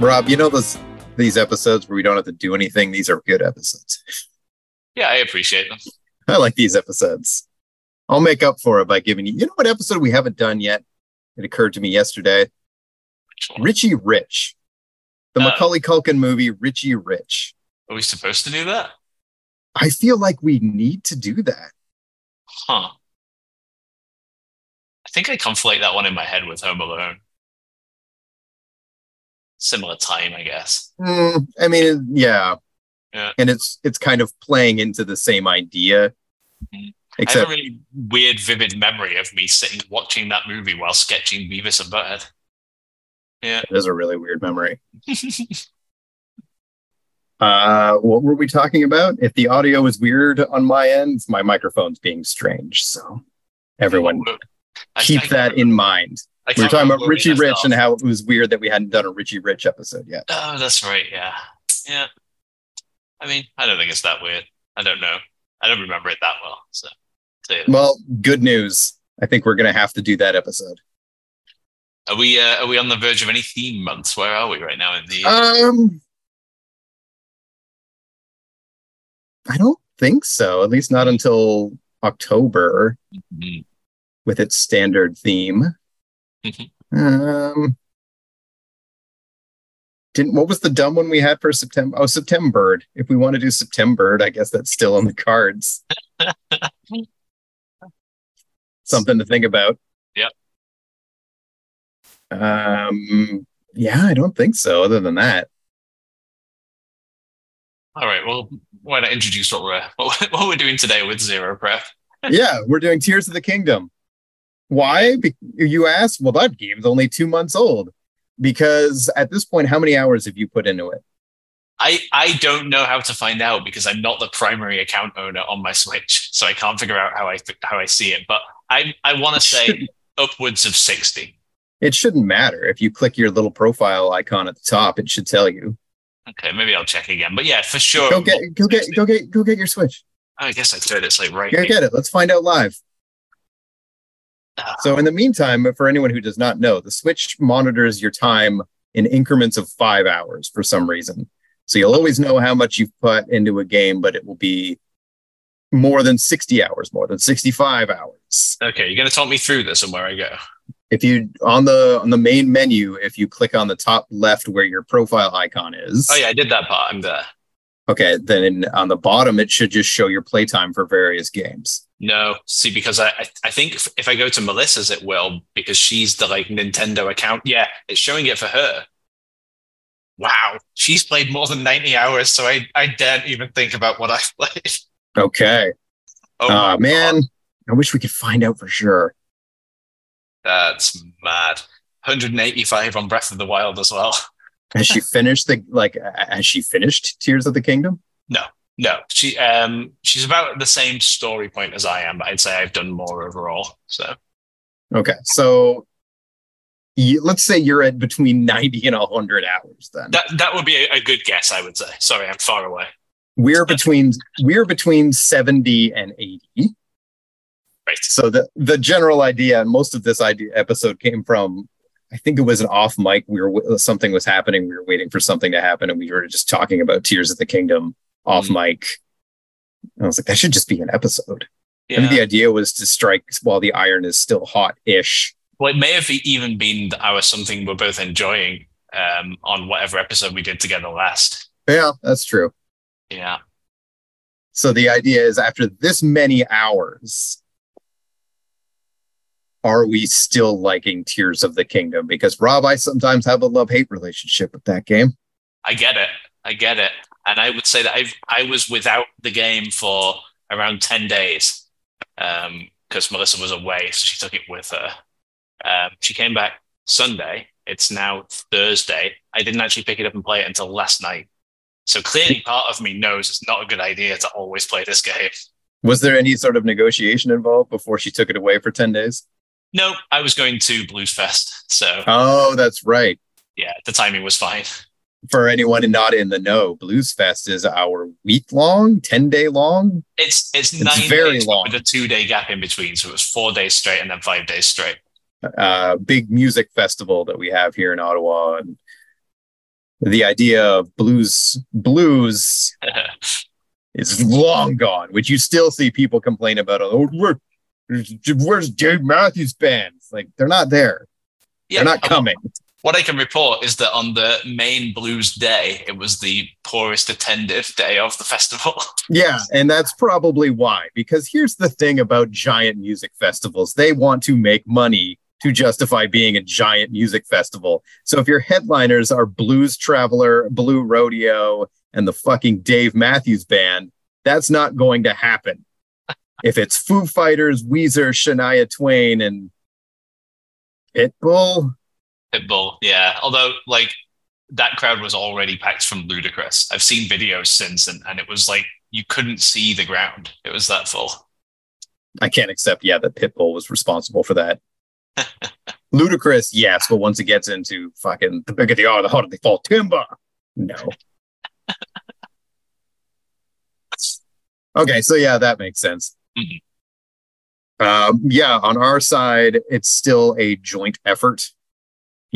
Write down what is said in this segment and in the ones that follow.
Rob, you know those these episodes where we don't have to do anything. These are good episodes. Yeah, I appreciate them. I like these episodes. I'll make up for it by giving you. You know what episode we haven't done yet? It occurred to me yesterday. Richie Rich, the Oh. Macaulay Culkin movie Richie Rich. Are we supposed to do that? I feel like we need to do that. Huh. I think I conflate that one in my head with Home Alone. Similar time, I guess. Mm, I mean, yeah. Yeah. And it's it's kind of playing into the same idea. Mhm. I have Except a really weird, vivid memory of me sitting watching that movie while sketching Beavis and Butthead. Yeah. it is a really weird memory. Uh, what were we talking about? If the audio is weird on my end, my microphone's being strange. So everyone I- keep I- that in mind. We were talking about Richie Rich off. and how it was weird that we hadn't done a Richie Rich episode yet. Oh, that's right. Yeah. Yeah. I mean, I don't think it's that weird. I don't know. I don't remember it that well. So, so. Well, good news. I think we're gonna have to do that episode. are we uh, are we on the verge of any theme months? Where are we right now in the? Um, I don't think so. At least not until October Mhm. with its standard theme. Mhm. um, didn't what was the dumb one we had for September? Oh, September. If we want to do September, I guess that's still on the cards. Something to think about. Yep. Um. Yeah, I don't think so. Other than that, All right. Well, why not introduce what we're what, what we're doing today with zero prep? yeah, we're doing Tears of the Kingdom. Why? Be- you ask. Well, that game's only two months old. Because at this point, how many hours have you put into it? I I don't know how to find out because I'm not the primary account owner on my Switch, so I can't figure out how I how I see it. But I I want to say upwards of sixty. It shouldn't matter. If you click your little profile icon at the top, it should tell you. Okay, maybe I'll check again. But yeah, for sure. Go get, go get, go get, go get your Switch. Oh, I guess I could. It's like right. Go here. get it. Let's find out live. So, in the meantime, for anyone who does not know, the Switch monitors your time in increments of five hours for some reason. So you'll always know how much you've put into a game, but it will be more than 60 hours, more than 65 hours. okay, you're gonna talk me through this and where I go. If you on the on the main menu, if you click on the top left where your profile icon is, Oh yeah, I did that part. I'm there. okay, then on the bottom it should just show your playtime for various games. No, see, because I I, think if, if I go to Melissa's, it will because she's the like Nintendo account. Yeah, it's showing it for her. Wow, she's played more than ninety hours, so I I daren't even think about what I've played. Okay. Oh uh, man, God, I wish we could find out for sure. that's mad. 185 on Breath of the Wild as well. Has she finished the like? Has she finished Tears of the Kingdom? No, she um she's about the same story point as I am, but I'd say I've done more overall. So Okay, so you, let's say you're at between ninety and hundred hours. Then that that would be a, a good guess, I would say. Sorry, I'm far away. we're between we're between seventy and eighty. Right. So the the general idea, and most of this idea episode came from, I think it was an off mic. We were something was happening. We were waiting for something to happen, and we were just talking about Tears of the Kingdom off Mm. mic. And I was like, that should just be an episode. Yeah. I mean, the idea was to strike while the iron is still hot-ish. Well, it may have even been that I was something we're both enjoying um, on whatever episode we did together last. Yeah, that's true. Yeah. So the idea is after this many hours, are we still liking Tears of the Kingdom? Because Rob, I sometimes have a love hate relationship with that game. I get it. I get it. And I would say that I've, I was without the game for around 10 days because Melissa was away. So she took it with her. Um, she came back Sunday. It's now Thursday. I didn't actually pick it up and play it until last night. So clearly, part of me knows it's not a good idea to always play this game. Was there any sort of negotiation involved before she took it away for 10 days? No, I was going to Blues Fest. So, Oh, that's right. yeah, the timing was fine. For anyone not in the know, Blues Fest is our week long, 10 day long. It's it's, It's nine very days long. with a two day gap in between. So it was four days straight and then five days straight. uh, big music festival that we have here in Ottawa. And the idea of blues, blues is long gone, which you still see people complain about. Oh, where, where's Dave Matthews Band? It's like they're not there. yeah, They're not coming. What I can report is that on the main blues day, it was the poorest attended day of the festival. Yeah, and that's probably why. Because here's the thing about giant music festivals they want to make money to justify being a giant music festival. So if your headliners are Blues Traveler, Blue Rodeo, and the fucking Dave Matthews Band, that's not going to happen. if it's Foo Fighters, Weezer, Shania Twain, and Pitbull, Pitbull, yeah. Although, like, that crowd was already packed from Ludacris. I've seen videos since, and, and it was like you couldn't see the ground. It was that full. I can't accept, yeah, that Pitbull was responsible for that. Ludacris, yes, but once it gets into fucking the bigger they are, the harder they fall timber. No. okay, so yeah, that makes sense. Mhm. Um, yeah, on our side, it's still a joint effort.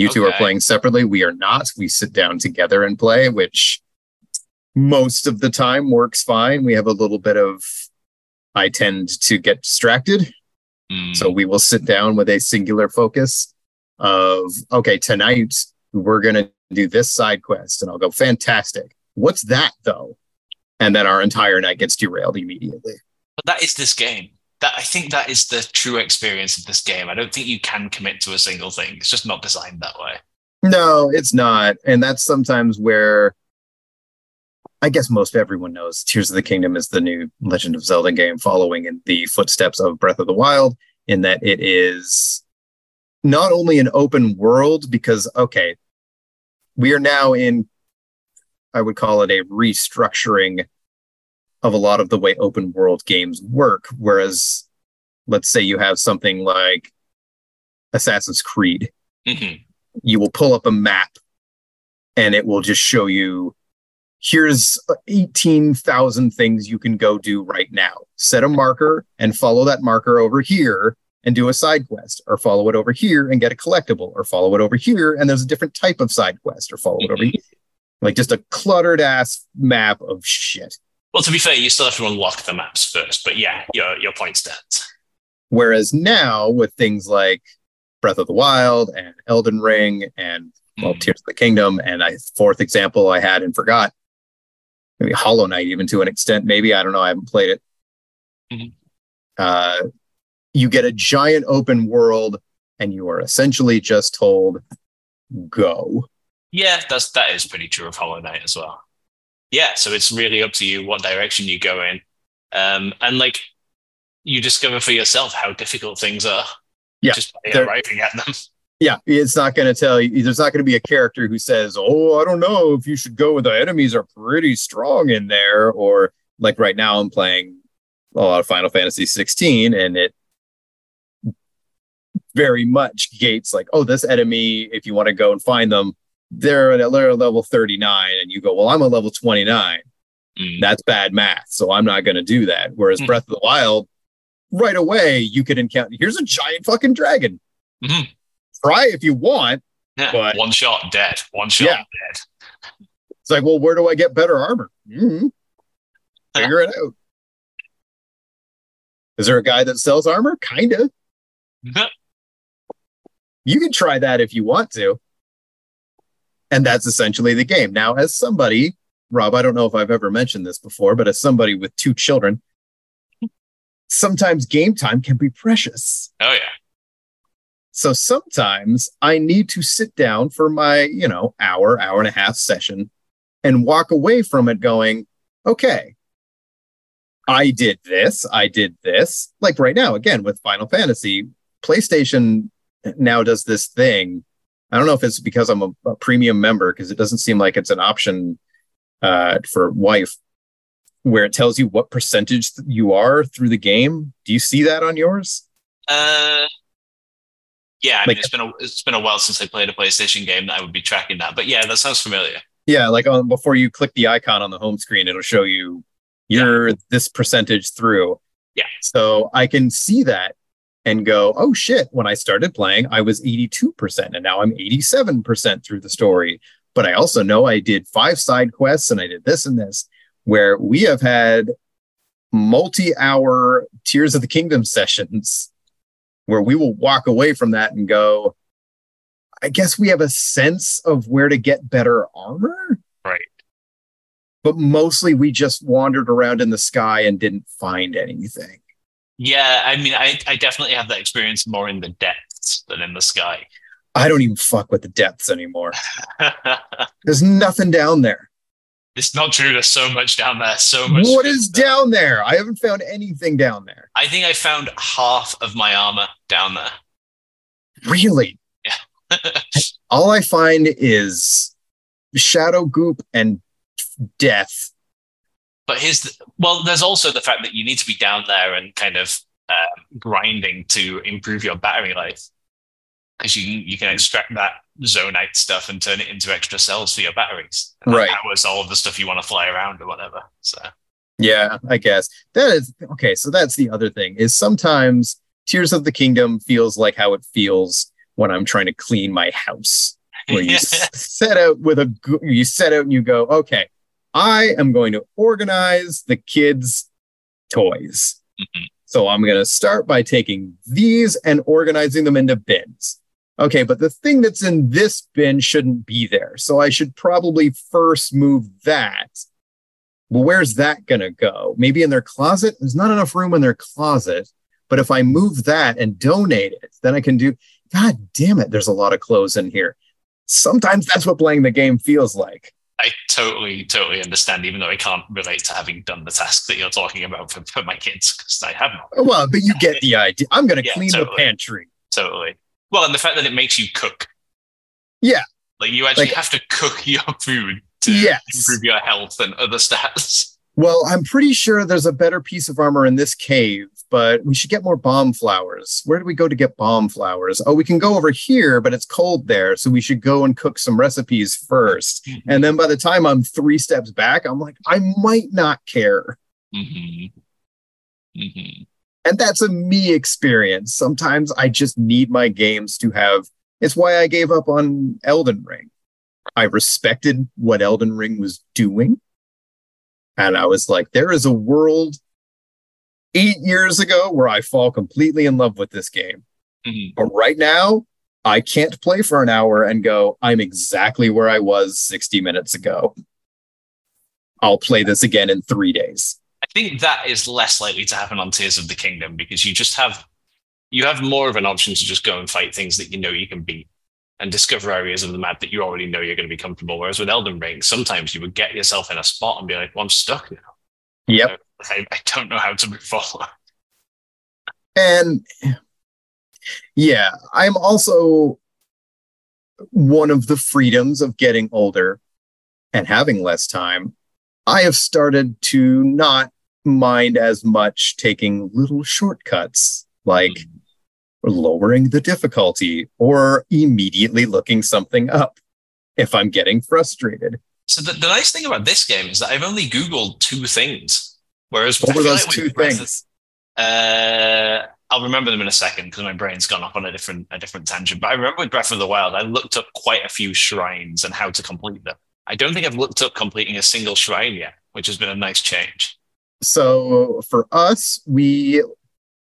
You two are playing separately. We are not. We sit down together and play, which most of the time works fine. We have a little bit of I tend to get distracted. Mm. So we will sit down with a singular focus of, okay, tonight we're going to do this side quest. And I'll go, fantastic. What's that though? And then our entire night gets derailed immediately. But that is this game. That I think that is the true experience of this game. I don't think you can commit to a single thing. It's just not designed that way. No, it's not. And that's sometimes where I guess most everyone knows Tears of the Kingdom is the new Legend of Zelda game following in the footsteps of Breath of the Wild, in that it is not only an open world, because, okay, we are now in, I would call it a restructuring of a lot of the way open world games work. Whereas, let's say you have something like Assassin's Creed Mhm. you will pull up a map and it will just show you here's 18,000 things you can go do right now. Set a marker and follow that marker over here and do a side quest, or follow it over here and get a collectible, or follow it over here and there's a different type of side quest, or follow it over here. Like just a cluttered ass map of shit. Well, to be fair, you still have to unlock the maps first. But yeah, your your point stands. Whereas now with things like Breath of the Wild and Elden Ring and well, Mm. Tears of the Kingdom, and I fourth example I had and forgot. Maybe Hollow Knight, even to an extent. Maybe I don't know. I haven't played it. Mhm. Uh, you get a giant open world, and you are essentially just told, "Go." Yeah, that's that is pretty true of Hollow Knight as well. Yeah, so it's really up to you what direction you go in, um, and like you discover for yourself how difficult things are. Yeah, just by arriving at them. Yeah, it's not going to tell you. There's not going to be a character who says, "Oh, I don't know if you should go with the enemies are pretty strong in there," or like right now I'm playing a lot of Final Fantasy 16, and it very much gates like, "Oh, this enemy, if you want to go and find them, they're at a level 39," and you go, "Well, I'm a level 29." Mm. That's bad math, so I'm not going to do that. Whereas Mhm. Breath of the Wild, right away you could encounter. Here's a giant fucking dragon. Mhm. Try if you want. Yeah, But- one shot dead. One shot Yeah. dead. It's like, well, where do I get better armor? Mm-hmm. Figure it out. Is there a guy that sells armor? Kinda. You can try that if you want to. And that's essentially the game. Now, as somebody, Rob, I don't know if I've ever mentioned this before, but as somebody with two children, sometimes game time can be precious. Oh yeah. So sometimes I need to sit down for my, you know, hour, hour and a half session and walk away from it going, okay, I did this, I did this. Like right now, again, with Final Fantasy, PlayStation now does this thing I don't know if it's because I'm a, a premium member because it doesn't seem like it's an option uh, for wife where it tells you what percentage you are through the game. Do you see that on yours? Uh, yeah, I Like- mean, it's been a it's been a while since I played a PlayStation game that I would be tracking that, but yeah, that sounds familiar. Yeah, like on before you click the icon on the home screen, it'll show you you're this percentage through. Yeah. So I can see that and go, oh shit, when I started playing, I was 82%, and now I'm 87% through the story. But I also know I did five side quests and I did this and this, where we have had multi hour Tears of the Kingdom sessions where we will walk away from that and go, I guess we have a sense of where to get better armor. Right. But mostly we just wandered around in the sky and didn't find anything. Yeah, I mean, I, I definitely have that experience more in the depths than in the sky. I don't even fuck with the depths anymore. There's nothing down there. it's not true. There's so much down there. So much. What is down there? I haven't found anything down there. I think I found half of my armor down there. Really? Yeah. All I find is shadow goop and death. But here's the, well, there's also the fact that you need to be down there and kind of uh, grinding to improve your battery life because you you can extract that zonaite stuff and turn it into extra cells for your batteries. And Right. That powers all of the stuff you want to fly around or whatever. So Yeah, I guess. That is okay. So that's the other thing is sometimes Tears of the Kingdom feels like how it feels when I'm trying to clean my house. Where you set out with a you set out and you go, okay, I am going to organize the kids' toys. Mhm. So I'm going to start by taking these and organizing them into bins. Okay, but the thing that's in this bin shouldn't be there. So I should probably first move that. Well, where's that going to go? Maybe in their closet? There's not enough room in their closet. But if I move that and donate it, then I can do, God damn it, there's a lot of clothes in here. Sometimes that's what playing the game feels like. I totally, totally understand, even though I can't relate to having done the task that you're talking about for, for my kids because I have not. Oh, well, but you get the idea. I'm going to Yeah, clean the pantry. Totally. Well, and the fact that it makes you cook. Yeah. Like you actually Like- have to cook your food to Yes. improve your health and other stats. Well, I'm pretty sure there's a better piece of armor in this cave, but we should get more bomb flowers. Where do we go to get bomb flowers? Oh, we can go over here, but it's cold there. So we should go and cook some recipes first. And then by the time I'm three steps back, I'm like, I might not care. hmm hmm And that's a me experience. Sometimes I just need my games to have. It's why I gave up on Elden Ring. I respected what Elden Ring was doing. And I was like, there is a world eight years ago where I fall completely in love with this game. hmm But right now, I can't play for an hour and go, I'm exactly where I was 60 minutes ago. I'll play this again in three days. I think that is less likely to happen on Tears of the Kingdom because you just have you have more of an option to just go and fight things that you know you can beat and discover areas of the map that you already know you're going to be comfortable. Whereas with Elden Ring, sometimes you would get yourself in a spot and be like, "Well, I'm stuck." now. Yep. I, I don't know how to move forward. And yeah, I'm also one of the freedoms of getting older and having less time. I have started to not mind as much taking little shortcuts like mm. lowering the difficulty or immediately looking something up if I'm getting frustrated. So the, the nice thing about this game is that I've only Googled two things, whereas What were those like two with Breath of- things? Uh, I'll remember them in a second because my brain's gone off on a different a different tangent. But I remember with Breath of the Wild, I looked up quite a few shrines and how to complete them. I don't think I've looked up completing a single shrine yet, which has been a nice change. So for us, we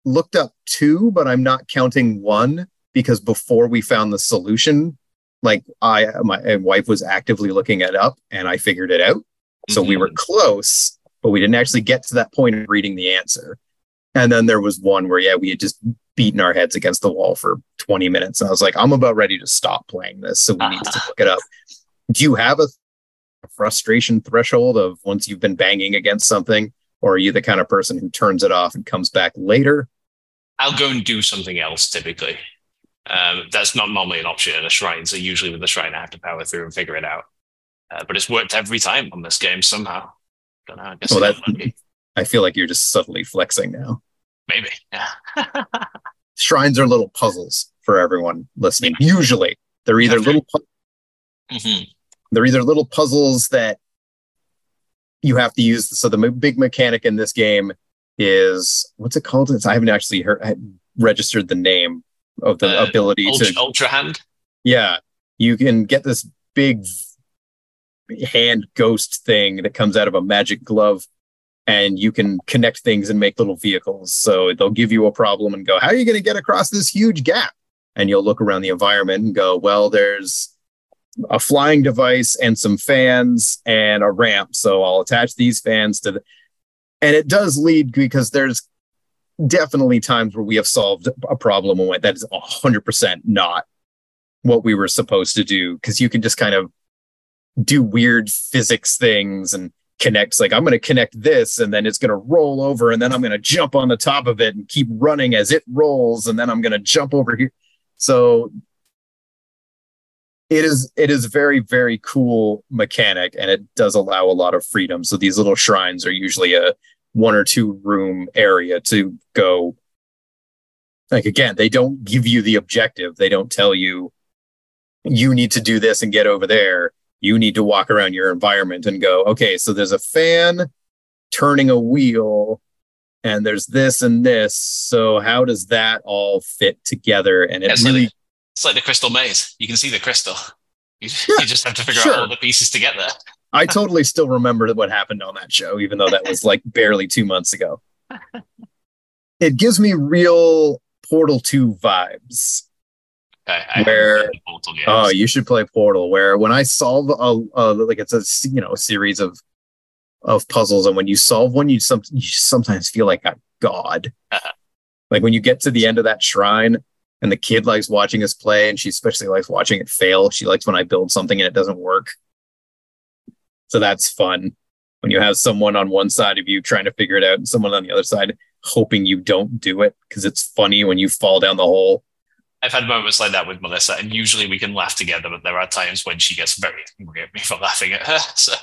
looked up two, but I'm not counting one because before we found the solution, like I, my wife was actively looking it up and I figured it out. So we were Mhm. close, but we didn't actually get to that point of reading the answer. And then there was one where, yeah, we had just beaten our heads against the wall for 20 minutes. And I was like, I'm about ready to stop playing this. So we need to look it up. Do you have a frustration threshold of once you've been banging against something? Or are you the kind of person who turns it off and comes back later? I'll go and do something else typically. Um, that's not normally an option in a shrine, so usually with the shrine, I have to power through and figure it out. Uh, but it's worked every time on this game somehow. Don't know. I guess Well, that-. I feel like you're just subtly flexing now. maybe. Yeah. Shrines are little puzzles for everyone listening. Usually, they're either little pu- Mhm. they're either little puzzles that you have to use. So the m- big mechanic in this game is what's it called? It's, I haven't actually heard, I registered the name of the Uh, ability Ultra, to. Ultra Hand. Yeah, you can get this big hand ghost thing that comes out of a magic glove, and you can connect things and make little vehicles. So they'll give you a problem and go, "How are you going to get across this huge gap?" And you'll look around the environment and go, "Well, there's." A flying device and some fans and a ramp. So I'll attach these fans to the, and it does lead because there's definitely times where we have solved a problem and went, that is 100% not what we were supposed to do. Because you can just kind of do weird physics things and connect like i'm going to connect this and then it's going to roll over and then i'm going to jump on the top of it and keep running as it rolls and then i'm going to jump over here. So it is it is very very cool mechanic and it does allow a lot of freedom. So these little shrines are usually a one or two room area to go like again they don't give you the objective they don't tell you you need to do this and get over there you need to walk around your environment and go okay so there's a fan turning a wheel and there's this and this so how does that all fit together and it it's, really like, it's like the crystal maze. You can see the crystal. You, Yeah, you just have to figure sure. out all the pieces to get there. I totally still remember what happened on that show, even though that was like barely two months ago. It gives me real Portal 2 vibes. Okay, I Where- haven't played the Portal games. Oh, you should play Portal, where when I solve a, a like it's a you know a series of of puzzles, and when you solve one, you some you sometimes feel like a god. Uh-huh. like when you get to the end of that shrine, and the kid likes watching us play, and she especially likes watching it fail. She likes when I build something and it doesn't work. So that's fun when you have someone on one side of you trying to figure it out, and someone on the other side hoping you don't do it because it's funny when you fall down the hole. I've had moments like that with Melissa, and usually we can laugh together, but there are times when she gets very angry at me for laughing at her. So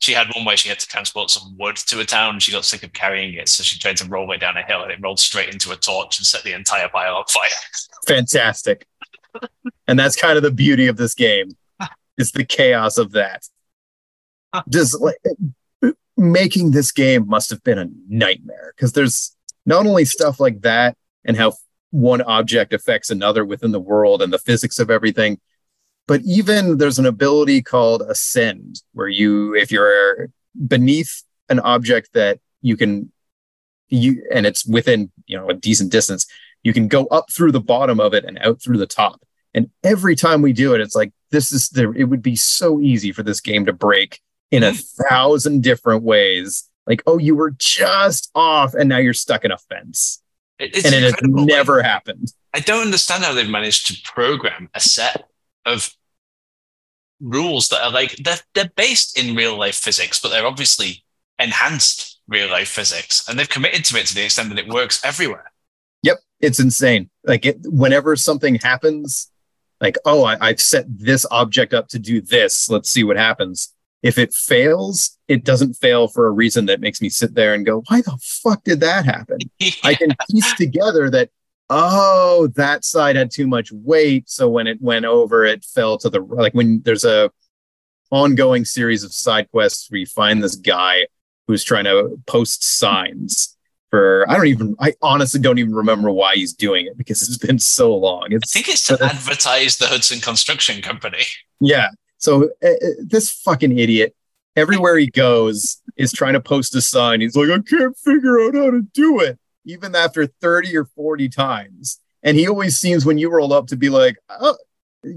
she had one where she had to transport some wood to a town and she got sick of carrying it. So she tried to roll it down a hill and it rolled straight into a torch and set the entire pile on fire. fantastic. and that's kind of the beauty of this game. Is the chaos of that. Just like making this game must have been a nightmare because there's not only stuff like that and how one object affects another within the world and the physics of everything, but even there's an ability called ascend where you if you're beneath an object that you can you and it's within you know a decent distance you can go up through the bottom of it and out through the top. And every time we do it, it's like this is there. It would be so easy for this game to break in a mm-hmm. thousand different ways. Like, oh, you were just off, and now you're stuck in a fence, it's and it has incredible. Like, never happened. I don't understand how they've managed to program a set of rules that are like they're they're based in real life physics, but they're obviously enhanced real life physics, and they've committed to it to the extent that it works everywhere. Yep, it's insane. Like, it, whenever something happens, like, oh, I, I've set this object up to do this. Let's see what happens. If it fails, it doesn't fail for a reason that makes me sit there and go, why the fuck did that happen? I can piece together that oh that side had too much weight so when it went over it fell to the like when there's a ongoing series of side quests where you find this guy who's trying to post signs for I don't even I honestly don't even remember why he's doing it because it's been so long. I think it's to advertise the Hudson Construction Company. yeah. So uh, uh, this fucking idiot everywhere he goes is trying to post a sign. He's like, I can't figure out how to do it, even after 30 or 40 times. And he always seems when you roll up to be like, oh,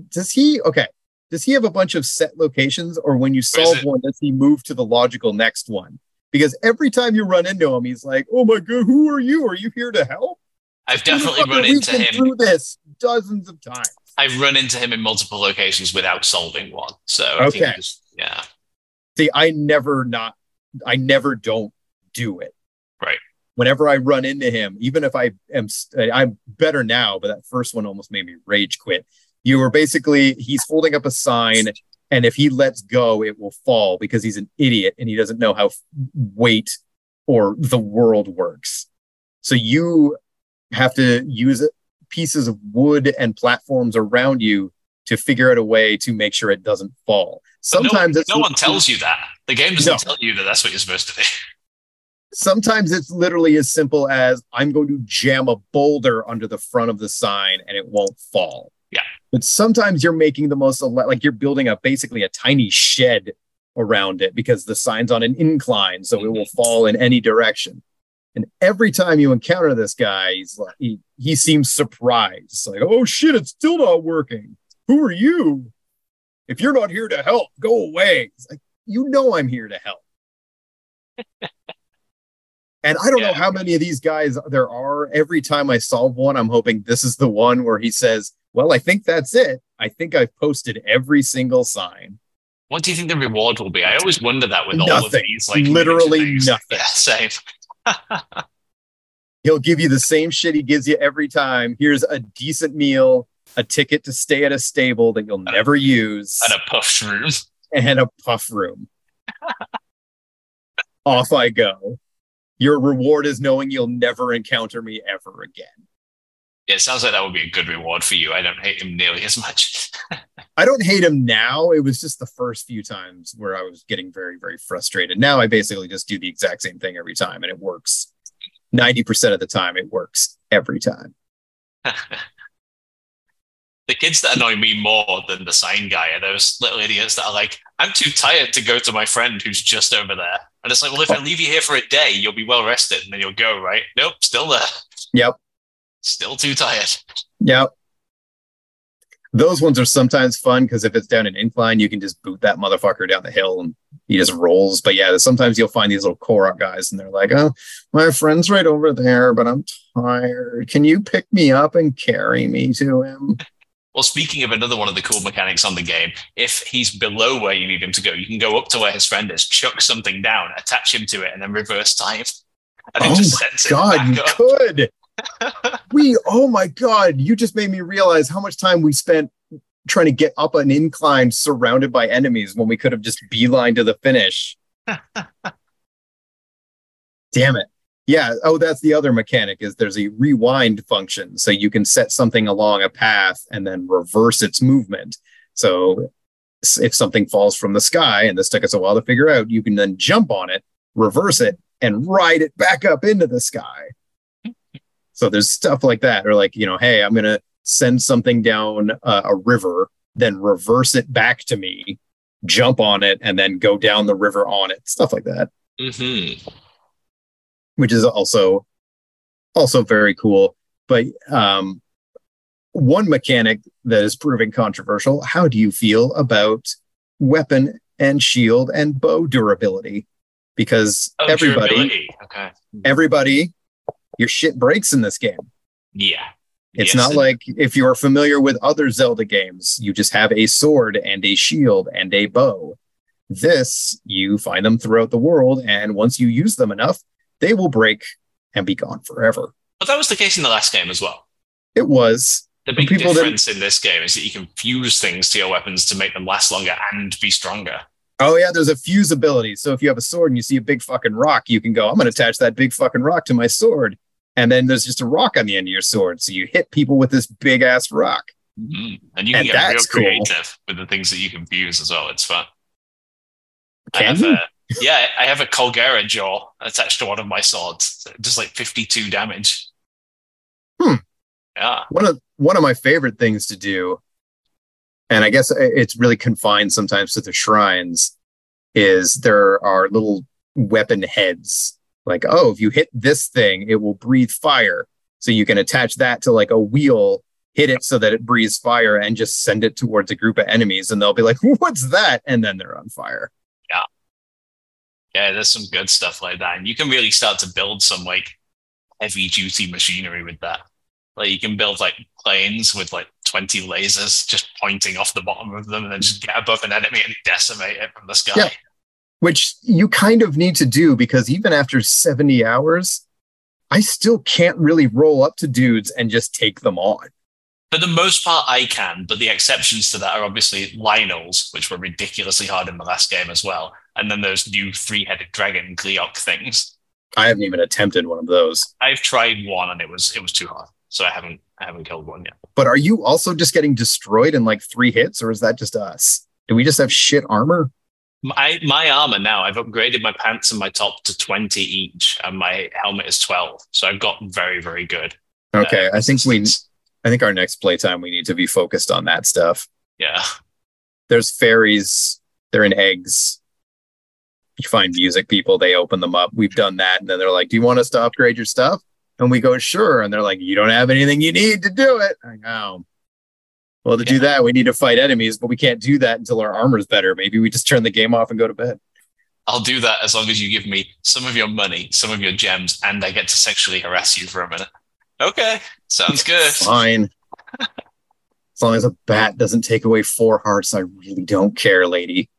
does he okay? Does he have a bunch of set locations, or when you solve one, does he move to the logical next one? Because every time you run into him, he's like, "Oh my god, who are you? Are you here to help?" I've definitely run into been him. through this dozens of times. I've run into him in multiple locations without solving one. So I think Okay. yeah, See, I never not, I never don't do it. Right. whenever I run into him, even if I am, I'm better now, but that first one almost made me rage quit. You were basically, he's holding up a sign, and if he lets go, it will fall because he's an idiot and he doesn't know how weight or the world works. So you have to use pieces of wood and platforms around you to figure out a way to make sure it doesn't fall. Sometimes no, it's no one tells you that. The game doesn't No. tell you that that's what you're supposed to do. sometimes it's literally as simple as I'm going to jam a boulder under the front of the sign and it won't fall. Yeah. But sometimes you're making the most ele- like you're building a basically a tiny shed around it because the sign's on an incline, so it will mm-hmm. fall in any direction. And every time you encounter this guy, he's like he, he seems surprised. It's like, oh shit, it's still not working. Who are you? If you're not here to help, go away. It's like, you know I'm here to help. And I don't know how many of these guys there are. Every time I solve one, I'm hoping this is the one where he says, Well, I think that's it. I think I've posted every single sign. What do you think the reward will be? I always wonder that with all of these, like Literally nothing. Yeah, same. He'll give you the same shit he gives you every time. Here's a decent meal, a ticket to stay at a stable that you'll never use, And a puffshroom. and a puffshroom. Off I go. Your reward is knowing you'll never encounter me ever again. Yeah, it sounds like that would be a good reward for you. I don't hate him nearly as much. I don't hate him now. It was just the first few times where I was getting very, very frustrated. Now I basically just do the exact same thing every time and it works. 90% of the time, it works every time. the kids that annoy me more than the sign guy are those little idiots that are like, I'm too tired to go to my friend who's just over there. And it's like, well, if I leave you here for a day, you'll be well rested and then you'll go, right? Nope, still there. Yep. Still too tired. Yep. Those ones are sometimes fun because if it's down an incline, you can just boot that motherfucker down the hill and he just rolls. But yeah, sometimes you'll find these little Korok guys and they're like, oh, my friend's right over there, but I'm tired. Can you pick me up and carry me to him? Well, speaking of another one of the cool mechanics on the game, if he's below where you need him to go, you can go up to where his friend is, chuck something down, attach him to it, and then reverse time. And it Oh just my God, you could. We, oh my God, you just made me realize how much time we spent trying to get up an incline surrounded by enemies when we could have just beeline to the finish. Damn it. Yeah. Oh, that's the other mechanic is there's a rewind function. So you can set something along a path and then reverse its movement. So if something falls from the sky, and this took us a while to figure out, you can then jump on it, reverse it, and ride it back up into the sky. So there's stuff like that, or like, you know, hey, I'm going to send something down uh, a river, then reverse it back to me, jump on it, and then go down the river on it. Stuff like that, Mm-hmm. which is also also very cool. But um, one mechanic that is proving controversial. How do you feel about weapon and shield and bow durability? Because Oh, everybody, durability. Okay. everybody, your shit breaks in this game. Yeah. It's Yes, not and- like if you're familiar with other Zelda games, you just have a sword and a shield and a bow. This, you find them throughout the world, and once you use them enough, they will break and be gone forever. But that was the case in the last game as well. It was. The big People didn't- difference in this game is that you can fuse things to your weapons to make them last longer and be stronger. Oh, yeah, there's a fuse ability. So if you have a sword and you see a big fucking rock, you can go, I'm going to attach that big fucking rock to my sword. And then there's just a rock on the end of your sword. So you hit people with this big ass rock. Mhm. And you can And get real that's cool. creative with the things that you can fuse as well. It's fun. I Can have you? a, yeah, I have a Colgera jaw attached to one of my swords. Just like 52 damage. Hmm. Yeah. one of one of my favorite things to do and i guess it's really confined sometimes to the shrines is there are little weapon heads like oh if you hit this thing it will breathe fire so you can attach that to like a wheel hit it so that it breathes fire and just send it towards a group of enemies and they'll be like what's that and then they're on fire Yeah, Yeah, there's some good stuff like that. And you can really start to build some like heavy duty machinery with that. Like you can build like planes with like 20 lasers just pointing off the bottom of them and then just get above an enemy and decimate it from the sky. Yeah. Which you kind of need to do because even after 70 hours I still can't really roll up to dudes and just take them on. For the most part, I can, but the exceptions to that are obviously Lynels, which were ridiculously hard in the last game as well, and then those new three-headed dragon Gleeok things. I haven't even attempted one of those. I've tried one and it was it was too hard, so I haven't I haven't killed one yet. But are you also just getting destroyed in like three hits, or is that just us? Do we just have shit armor? My my armor now, I've upgraded my pants and my top to twenty each, and my helmet is twelve, so I've got very very good. Okay, uh, I think we I think our next playtime we need to be focused on that stuff. yeah. There's fairies, they're in eggs. You find music people, they open them up. We've done that, and then they're like, Do you want us to upgrade your stuff? And we go, Sure. And they're like, You don't have anything you need to do it. I go, Well, to do that, we need to fight enemies, but we can't do that until our armor's better. Maybe we just turn the game off and go to bed. I'll do that as long as you give me some of your money, some of your gems, and I get to sexually harass you for a minute. Okay, sounds good. Fine. As long as a bat doesn't take away four hearts, I really don't care, lady.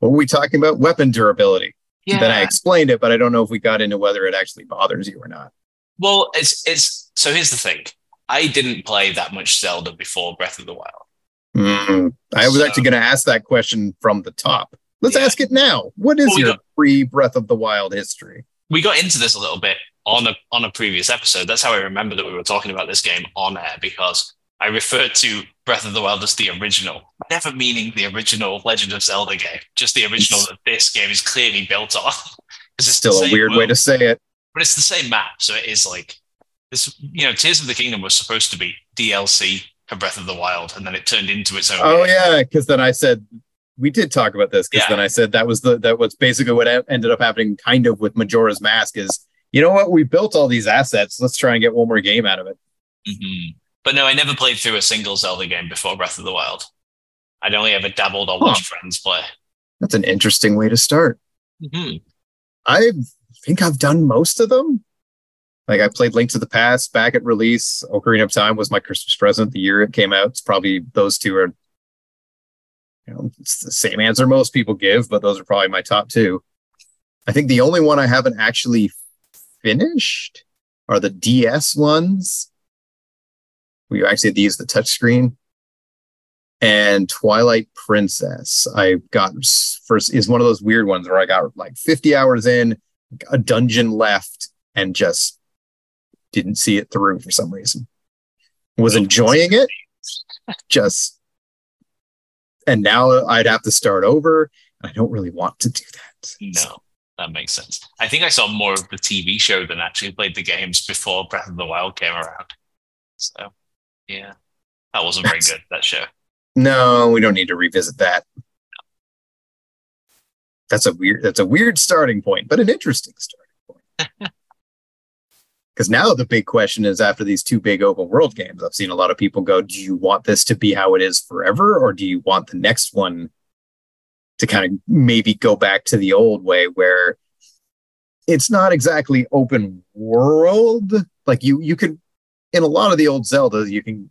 What were we talking about? Weapon durability. Yeah. Then I explained it, but I don't know if we got into whether it actually bothers you or not. Well, it's it's so here's the thing. I didn't play that much Zelda before Breath of the Wild. Mm, I was So- actually going to ask that question from the top. Let's Yeah. ask it now. What is Well, we your pre Breath of the Wild history? We got into this a little bit on a on a previous episode. That's how I remember that we were talking about this game on air because I referred to Breath of the Wild as the original, never meaning the original Legend of Zelda game, just the original that this game is clearly built on. it's Still a weird way to say it. But it's the same map, so it is like this. You know, Tears of the Kingdom was supposed to be DLC for Breath of the Wild, and then it turned into its own. Oh game. yeah, because then I said we did talk about this because Yeah. then I said that was the that was basically what ended up happening kind of with Majora's Mask is you know what we built all these assets let's try and get one more game out of it. Mhm. But no, I never played through a single Zelda game before Breath of the Wild. I'd only ever dabbled or Huh. watched friends play. That's an interesting way to start. Mhm. I think I've done most of them. Like I played Link to the Past back at release. Ocarina of Time was my Christmas present the year it came out. It's probably those two are, you know, it's the same answer most people give, but those are probably my top two. I think the only one I haven't actually finished are the DS ones. We actually had to use the touchscreen. And Twilight Princess, I got first is one of those weird ones where I got like 50 hours in, a dungeon left, and just didn't see it through for some reason. Was enjoying it, just and now I'd have to start over. I don't really want to do that. No, that makes sense. I think I saw more of the TV show than actually played the games before Breath of the Wild came around. So, yeah, that wasn't very good. That show. No, we don't need to revisit that. That's a weird that's a weird starting point, but an interesting starting point. Because now the big question is after these two big open world games, I've seen a lot of people go, Do you want this to be how it is forever? Or do you want the next one to kind of maybe go back to the old way where it's not exactly open world? Like you you can in a lot of the old Zelda, you can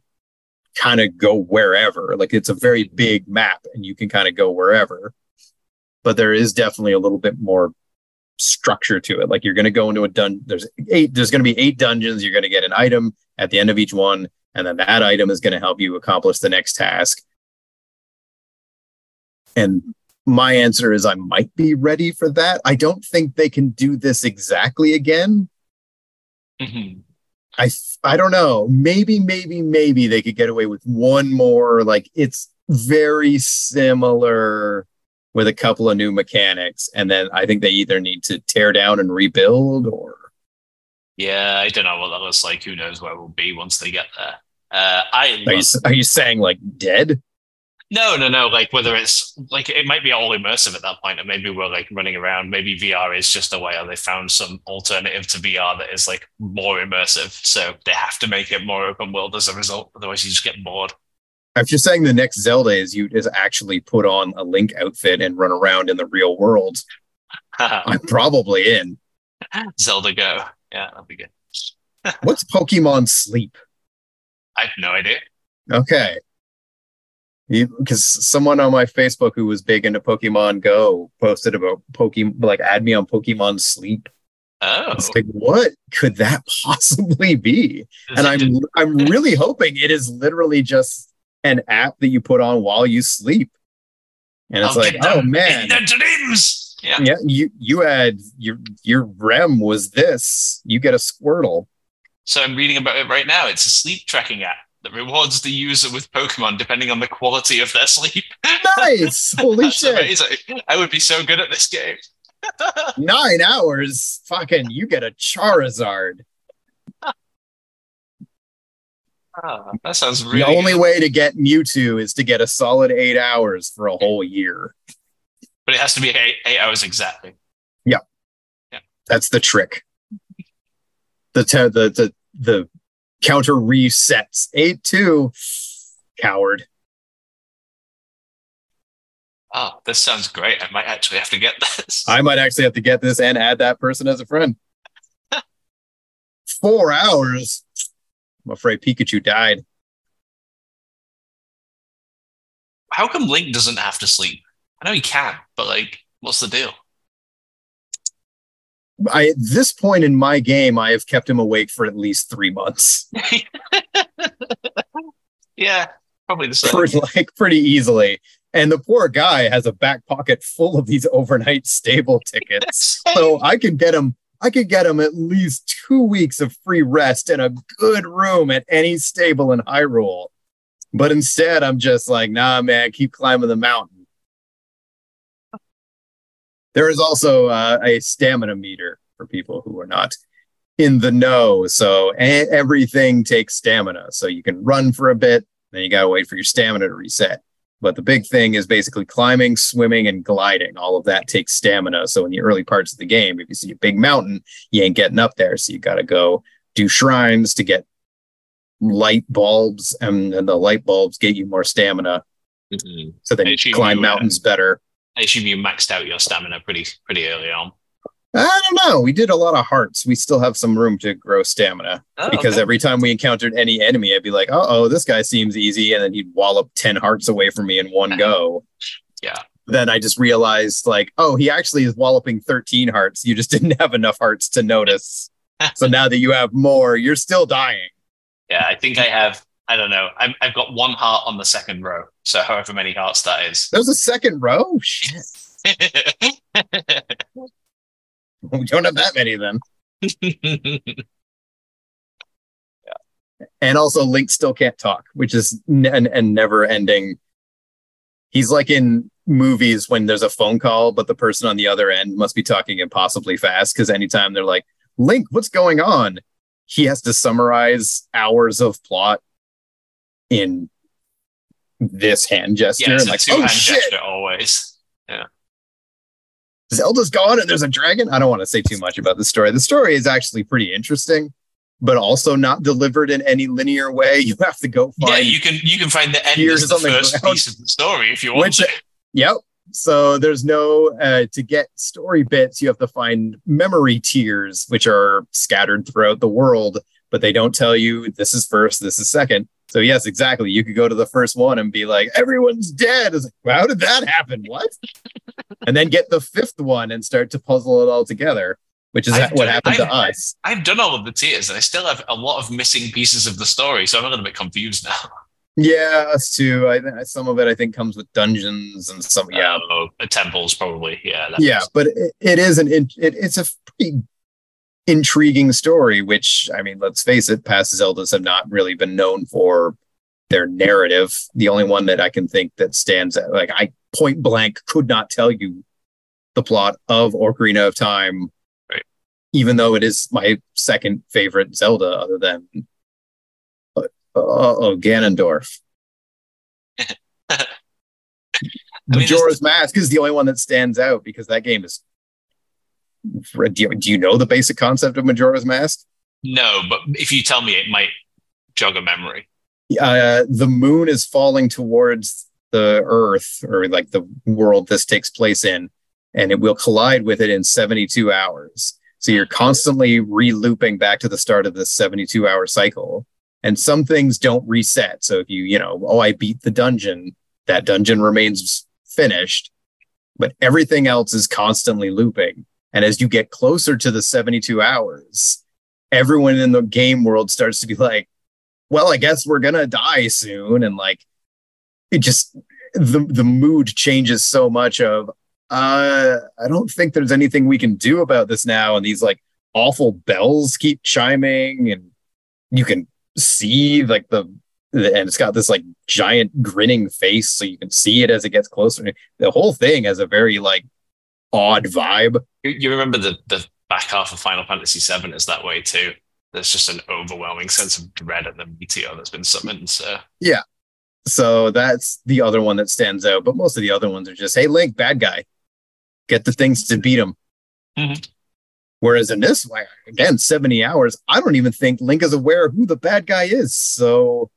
kind of go wherever. Like it's a very big map and you can kind of go wherever. But there is definitely a little bit more structure to it. Like you're going to go into a dun there's eight there's going to be eight dungeons, you're going to get an item at the end of each one and then that item is going to help you accomplish the next task. And my answer is I might be ready for that. I don't think they can do this exactly again. Mhm. I I don't know. Maybe maybe maybe they could get away with one more. Like it's very similar with a couple of new mechanics, and then I think they either need to tear down and rebuild, or Yeah, I don't know what that looks like. Who knows where we'll be once they get there. Uh, I are you, are you saying like dead? no, no, no. Like whether it's like it might be all immersive at that point. point, and maybe we're like running around. Maybe VR is just a way, or they found some alternative to VR that is like more immersive. So they have to make it more open world as a result. Otherwise, you just get bored. I'm just saying the next Zelda is you is actually put on a Link outfit and run around in the real world. I'm probably in. Zelda Go. Yeah, that'd be good. What's Pokemon Sleep? I have no idea. Okay. because someone on my Facebook who was big into Pokemon Go posted about Pokemon, like add me on Pokemon Sleep. Oh, It's like, what could that possibly be? And I'm I'm really hoping it is literally just an app that you put on while you sleep. And it's I'll like, oh man, the dreams. Yeah. yeah, you you had your your REM was this. You get a Squirtle. So I'm reading about it right now. It's a sleep tracking app that rewards the user with Pokemon depending on the quality of their sleep. Nice, holy shit! amazing. I would be so good at this game. Nine hours, fucking, you get a Charizard. Ah, that sounds really the only good. way to get Mewtwo is to get a solid eight hours for a whole year. But it has to be eight, eight hours exactly. Yeah. Yeah. That's the trick. The te- the the the counter resets eight two. Coward. Oh, this sounds great. I might actually have to get this. I might actually have to get this and add that person as a friend. Four hours. I'm afraid Pikachu died. How come Link doesn't have to sleep? I know he can, but like, what's the deal? I at this point in my game, I have kept him awake for at least three months. Yeah, probably the same. Pretty, like pretty easily. And the poor guy has a back pocket full of these overnight stable tickets. so I can get him I could get him at least two weeks of free rest in a good room at any stable in Hyrule. But instead, I'm just like, nah, man, keep climbing the mountain. There is also uh, a stamina meter for people who are not in the know. So everything takes stamina. So you can run for a bit, then you got to wait for your stamina to reset. But the big thing is basically climbing, swimming, and gliding. All of that takes stamina. So in the early parts of the game, if you see a big mountain, you ain't getting up there. So you got to go do shrines to get light bulbs, and the light bulbs get you more stamina. Mhm. So then you climb you, uh, mountains better. I assume you maxed out your stamina pretty pretty early on. I don't know. We did a lot of hearts. We still have some room to grow stamina Oh, because okay. every time we encountered any enemy, I'd be like, "Uh oh, this guy seems easy," and then he'd wallop ten hearts away from me in one go. Yeah. Then I just realized, like, oh, he actually is walloping thirteen hearts. You just didn't have enough hearts to notice. so now that you have more, you're still dying. yeah, I think I have. I don't know. I'm, I've got one heart on the second row, so however many hearts that is. There's a second row. Shit, we don't have that many then. Yeah. And also Link still can't talk, which is n- an, an never ending. He's like in movies when there's a phone call, but the person on the other end must be talking impossibly fast because anytime they're like, Link, what's going on? He has to summarize hours of plot in this hand gesture. yeah, it's and a like, two oh hand shit, gesture always. Zelda's gone and there's a dragon. I don't want to say too much about the story. The story is actually pretty interesting, but also not delivered in any linear way. You have to go find yeah, you can you can find the end as the the first ground. piece of the story if you want Which- to. Yep. So there's no uh, to get story bits. You have to find memory tears, which are scattered throughout the world, but they don't tell you this is first, this is second. So yes, exactly. You could go to the first one and be like, everyone's dead. It's like, well, how did that happen? What? and then get the fifth one and start to puzzle it all together, which is I've what done- happened to I've- us. I've done all of the tears and I still have a lot of missing pieces of the story, so I'm a little bit confused now. Yeah, us too. I think some of it I think comes with dungeons and some. Yeah, Oh, the temples probably. Yeah. yeah, but it, it is an in, it, it's a pretty intriguing story. Which I mean, let's face it, past Zeldas have not really been known for their narrative. The only one that I can think that stands out, like I point blank, could not tell you the plot of Ocarina of Time, Right. even though it is my second favorite Zelda, other than uh, oh Ganondorf. I mean, Majora's Mask is the only one that stands out because that game is. Do you, do you know the basic concept of Majora's Mask? No, but if you tell me, it might jog a memory. Uh, the moon is falling towards the Earth or like the world this takes place in, and it will collide with it in 72 hours. So you're constantly re-looping back to the start of this 72 hour cycle. And some things don't reset. So if you, you know, oh, I beat the dungeon, that dungeon remains finished, but everything else is constantly looping. And as you get closer to the 72 hours, everyone in the game world starts to be like, well, I guess we're gonna die soon. And like it just the the mood changes so much of uh I don't think there's anything we can do about this now. And these like awful bells keep chiming and you can see like the and it's got this like giant grinning face so you can see it as it gets closer the whole thing has a very like odd vibe You, you remember the the back half of Final Fantasy VII is that way too. There's just an overwhelming sense of dread at the meteor that's been summoned. So yeah, so that's the other one that stands out but most of the other ones are just hey link bad guy get the things to beat him Mhm. whereas in this way again 70 hours i don't even think link is aware of who the bad guy is so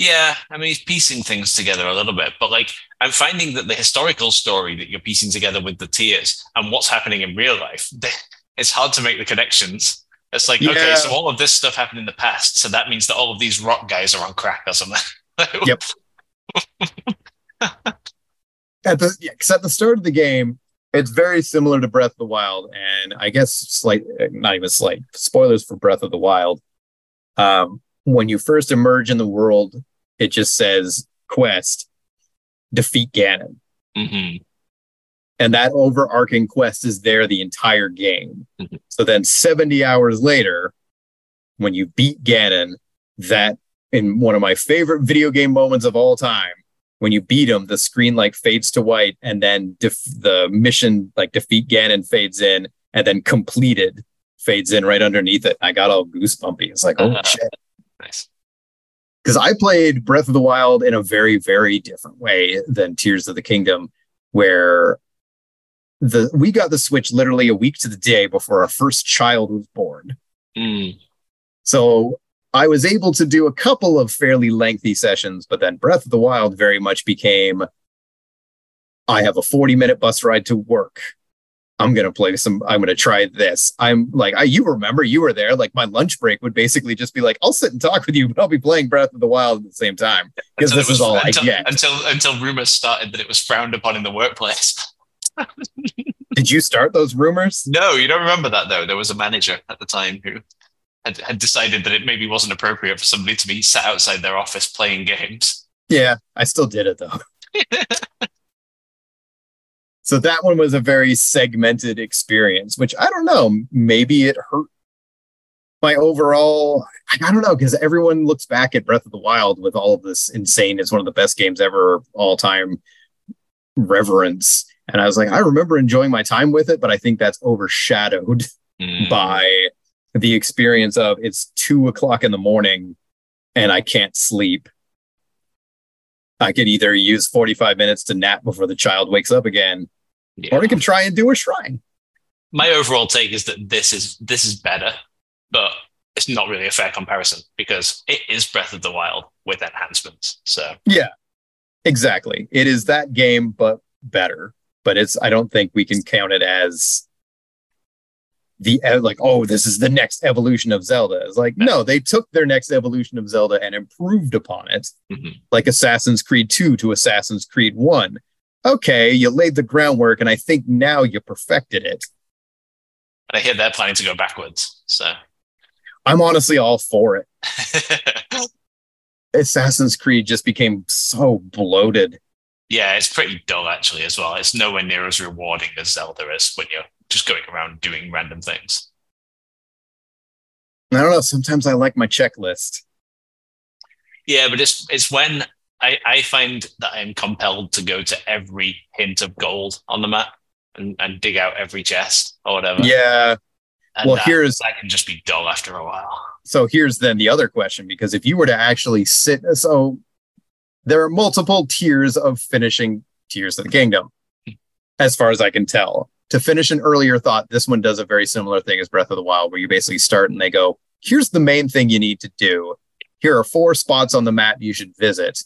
yeah, I mean he's piecing things together a little bit, but like I'm finding that the historical story that you're piecing together with the tears and what's happening in real life, it's hard to make the connections. It's like, okay, so all of this stuff happened in the past, so that means that all of these rock guys are on crack or something. Yep. at the yeah, 'cause at the start of the game, it's very similar to Breath of the Wild, and I guess slight, uh, not even slight spoilers for Breath of the Wild. Um, when you first emerge in the world, it just says quest, defeat Ganon, hmm and that overarching quest is there the entire game. Mhm. So then, seventy hours later, when you beat Ganon, that in one of my favorite video game moments of all time when you beat him the screen like fades to white and then def- the mission like defeat ganon fades in and then completed fades in right underneath it i got all goosebumpy it's like oh Uh-huh. shit Nice. Because i played breath of the wild in a very very different way than tears of the kingdom where the we got the switch literally a week to the day before our first child was born Mm. so I was able to do a couple of fairly lengthy sessions, but then Breath of the Wild very much became I have a 40 minute bus ride to work. I'm going to play some, I'm going to try this. I'm like, I, you remember you were there. Like my lunch break would basically just be like, I'll sit and talk with you, but I'll be playing Breath of the Wild at the same time because this was- is all until, I get. Until until rumors started that it was frowned upon in the workplace. Did you start those rumors? No, you don't remember that though. There was a manager at the time who had, had decided that it maybe wasn't appropriate for somebody to be sat outside their office playing games. Yeah, I still did it though. so that one was a very segmented experience, which I don't know, maybe it hurt my overall. I don't know because everyone looks back at Breath of the Wild with all of this insane. It's one of the best games ever, all time reverence. And I was like, I remember enjoying my time with it, but I think that's overshadowed Mm. by the experience of it's two o'clock in the morning and I can't sleep. I could either use 45 minutes to nap before the child wakes up again, Yeah. or I can try and do a shrine. My overall take is that this is this is better, but it's not really a fair comparison because it is Breath of the Wild with enhancements. So Yeah, exactly. It is that game, but better. But it's, I don't think we can count it as the uh, like, oh, this is the next evolution of Zelda. It's like, no, they took their next evolution of Zelda and improved upon it. mhm. like Assassin's Creed 2 to Assassin's Creed 1. Okay, you laid the groundwork, and I think now you perfected it. and I hear they're planning to go backwards. So I'm honestly all for it. Assassin's Creed just became so bloated. yeah, it's pretty dull actually as well. It's nowhere near as rewarding as Zelda is when you're just going around doing random things. I don't know. Sometimes I like my checklist. Yeah, but it's it's when I, I find that I'm compelled to go to every hint of gold on the map and, and dig out every chest or whatever. Yeah. And Well, that, here's that can just be dull after a while. so here's then the other question because if you were to actually sit, so there are multiple tiers of finishing Tears of the Kingdom, hmm. as far as I can tell. To finish an earlier thought, this one does a very similar thing as Breath of the Wild, where you basically start and they go, here's the main thing you need to do. Here are four spots on the map you should visit.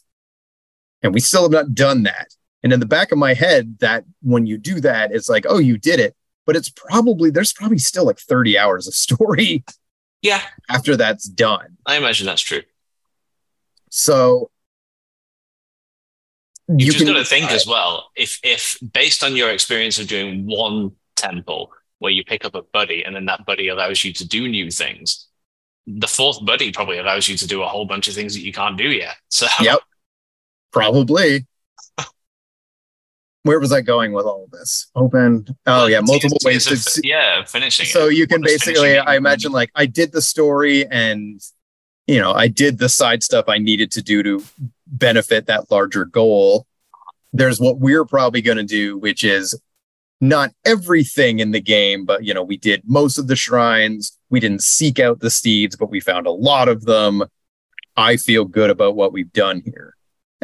And we still have not done that. And in the back of my head, that when you do that, it's like, oh, you did it. But it's probably, there's probably still like 30 hours of story Yeah, after that's done. I imagine that's true. So You just got to think as well. If if based on your experience of doing one temple where you pick up a buddy and then that buddy allows you to do new things, the fourth buddy probably allows you to do a whole bunch of things that you can't do yet. So Yep. Probably. Where was I going with all of this? Open. Oh yeah, multiple ways to. yeah, finishing. so it. you can basically i imagine like i did the story and you know i did the side stuff i needed to do to benefit that larger goal there's what we're probably going to do which is not everything in the game but you know we did most of the shrines we didn't seek out the steeds but we found a lot of them i feel good about what we've done here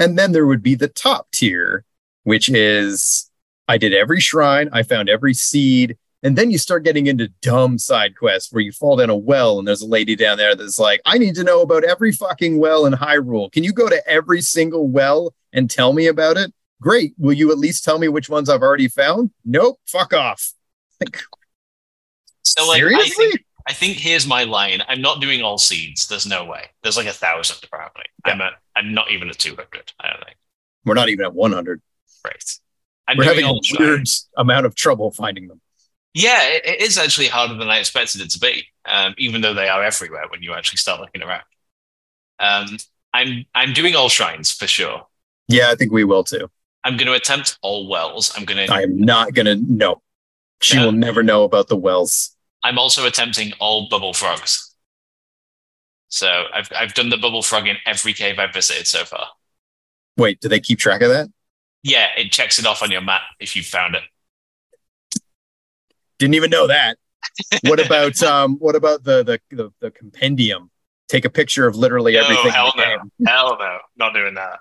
and then there would be the top tier which is i did every shrine i found every seed and then you start getting into dumb side quests where you fall down a well and there's a lady down there that's like, I need to know about every fucking well in Hyrule. Can you go to every single well and tell me about it? Great. Will you at least tell me which ones I've already found? Nope. Fuck off. Like, So like, seriously? I think here's my line. I'm not doing all seeds. There's no way. There's like a thousand probably. I'm at. I'm not even at 200. I don't think. We're not even at 100. Right. I'm We're having a weird amount of trouble finding them. Yeah, it, it is actually harder than I expected it to be. Um, even though they are everywhere when you actually start looking around. Um, I'm I'm doing all shrines for sure. Yeah, I think we will too. I'm going to attempt all wells. I'm going to. I am not going to know. She Yeah. will never know about the wells. I'm also attempting all bubble frogs. So I've I've done the bubble frog in every cave I've visited so far. Wait, do they keep track of that? Yeah, it checks it off on your map if you found it. Didn't even know that. What about um what about the the the, the compendium? Take a picture of literally No, everything in hell no. Hell no, not doing that.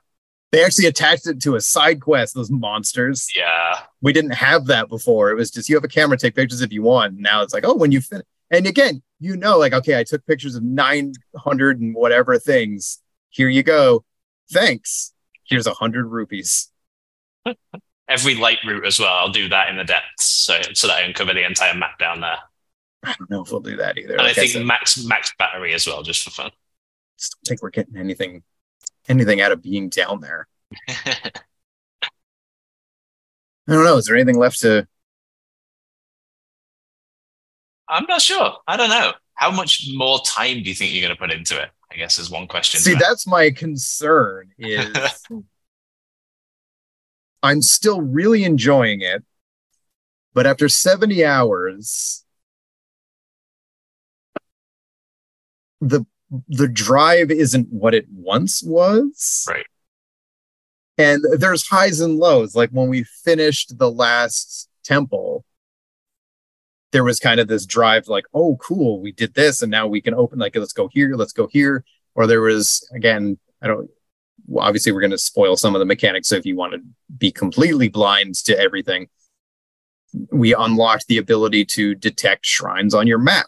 They actually attached it to a side quest, those monsters. Yeah, We didn't have that before. It was just you have a camera, take pictures if you want. Now it's like, oh, when you finish. And again, you know, like, okay, I took pictures of 900 and whatever things. Here you go. Thanks. Here's a hundred rupees. every Lightroot as well. I'll do that in the depths, so so that I uncover the entire map down there. I don't know if we'll do that either. And I Like think said, max max battery as well, just for fun. I don't think we're getting anything anything out of being down there. I don't know. Is there anything left to I'm not sure. I don't know. How much more time do you think you're going to put into it? I guess is one question. see? That's my concern. Is I'm still really enjoying it, but after 70 hours, the the drive isn't what it once was. Right. And there's highs and lows. Like when we finished the last temple, there was kind of this drive like, oh, cool, we did this, and now we can open, like, let's go here, let's go here. Or there was, again, I don't, obviously, we're going to spoil some of the mechanics. So if you want to be completely blind to everything, we unlocked the ability to detect shrines on your map.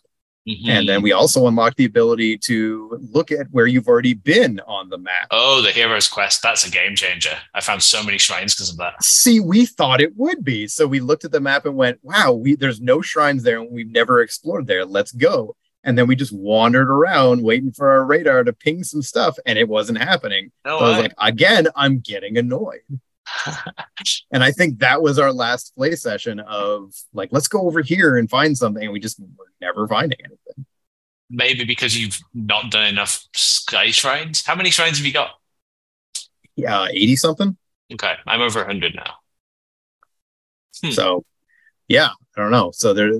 Mhm. And then we also unlock the ability to look at where you've already been on the map. oh, the hero's quest. That's a game changer. I found so many shrines because of that. See, we thought it would be. So we looked at the map and went, wow, we, there's no shrines there and we've never explored there. Let's go. And then we just wandered around waiting for our radar to ping some stuff and it wasn't happening. No So I was like, again, I'm getting annoyed. And I think that was our last play session of like, let's go over here and find something. And we just were never finding anything. Maybe because you've not done enough sky shrines. How many shrines have you got? Yeah, 80 something. Okay, I'm over 100 now. Hmm. So, yeah, I don't know. So there,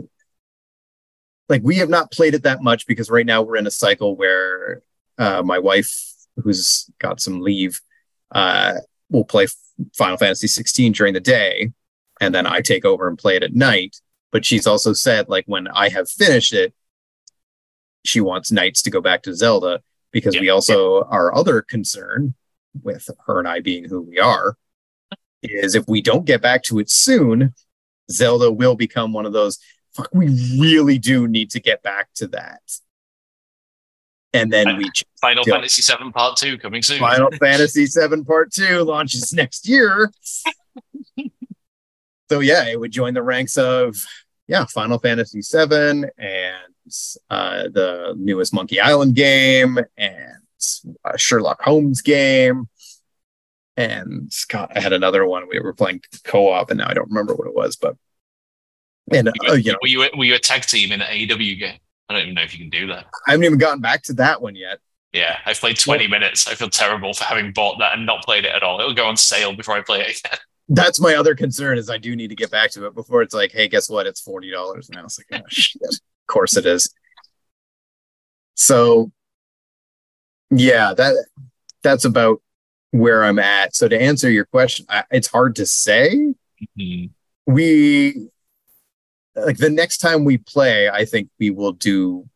like, we have not played it that much because right now we're in a cycle where uh, my wife, who's got some leave, uh, will play Final Fantasy 16 during the day, and then I take over and play it at night. But she's also said, like, when I have finished it, she wants nights to go back to Zelda because we also our other concern with her and I being who we are is if we don't get back to it soon, Zelda will become one of those. Fuck, we really do need to get back to that. And then we Final. Fantasy VII Part 2 coming soon. Final Fantasy VII Part Two launches next year. so yeah, it would join the ranks of yeah, Final Fantasy VII and uh, the newest Monkey Island game and a Sherlock Holmes game and Scott, I had another one. We were playing co-op, and now I don't remember what it was, but and uh, were, you know, were you were you a tag team in an AEW game? I don't even know if you can do that. I haven't even gotten back to that one yet. Yeah, I've played 20 minutes. I feel terrible for having bought that and not played it at all. It'll go on sale before I play it again. That's my other concern is I do need to get back to it before it's like, hey, guess what? It's forty dollars now. It's like, oh, shit. Of course it is. So, yeah, that that's about where I'm at. So to answer your question, I, it's hard to say. Mhm. We like the next time we play, I think we will do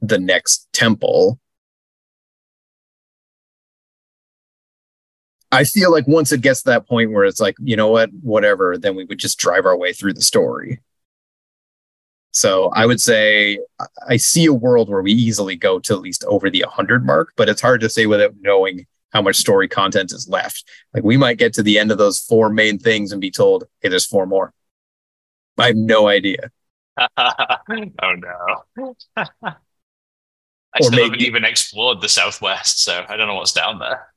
the next temple. I feel like once it gets to that point where it's like, you know what, whatever, then we would just drive our way through the story. So I would say I- see a world where we easily go to at least over the 100 mark, but it's hard to say without knowing how much story content is left. Like we might get to the end of those four main things and be told, hey, there's four more. I have no idea. oh no. I still maybe- haven't even explored the Southwest, so I don't know what's down there.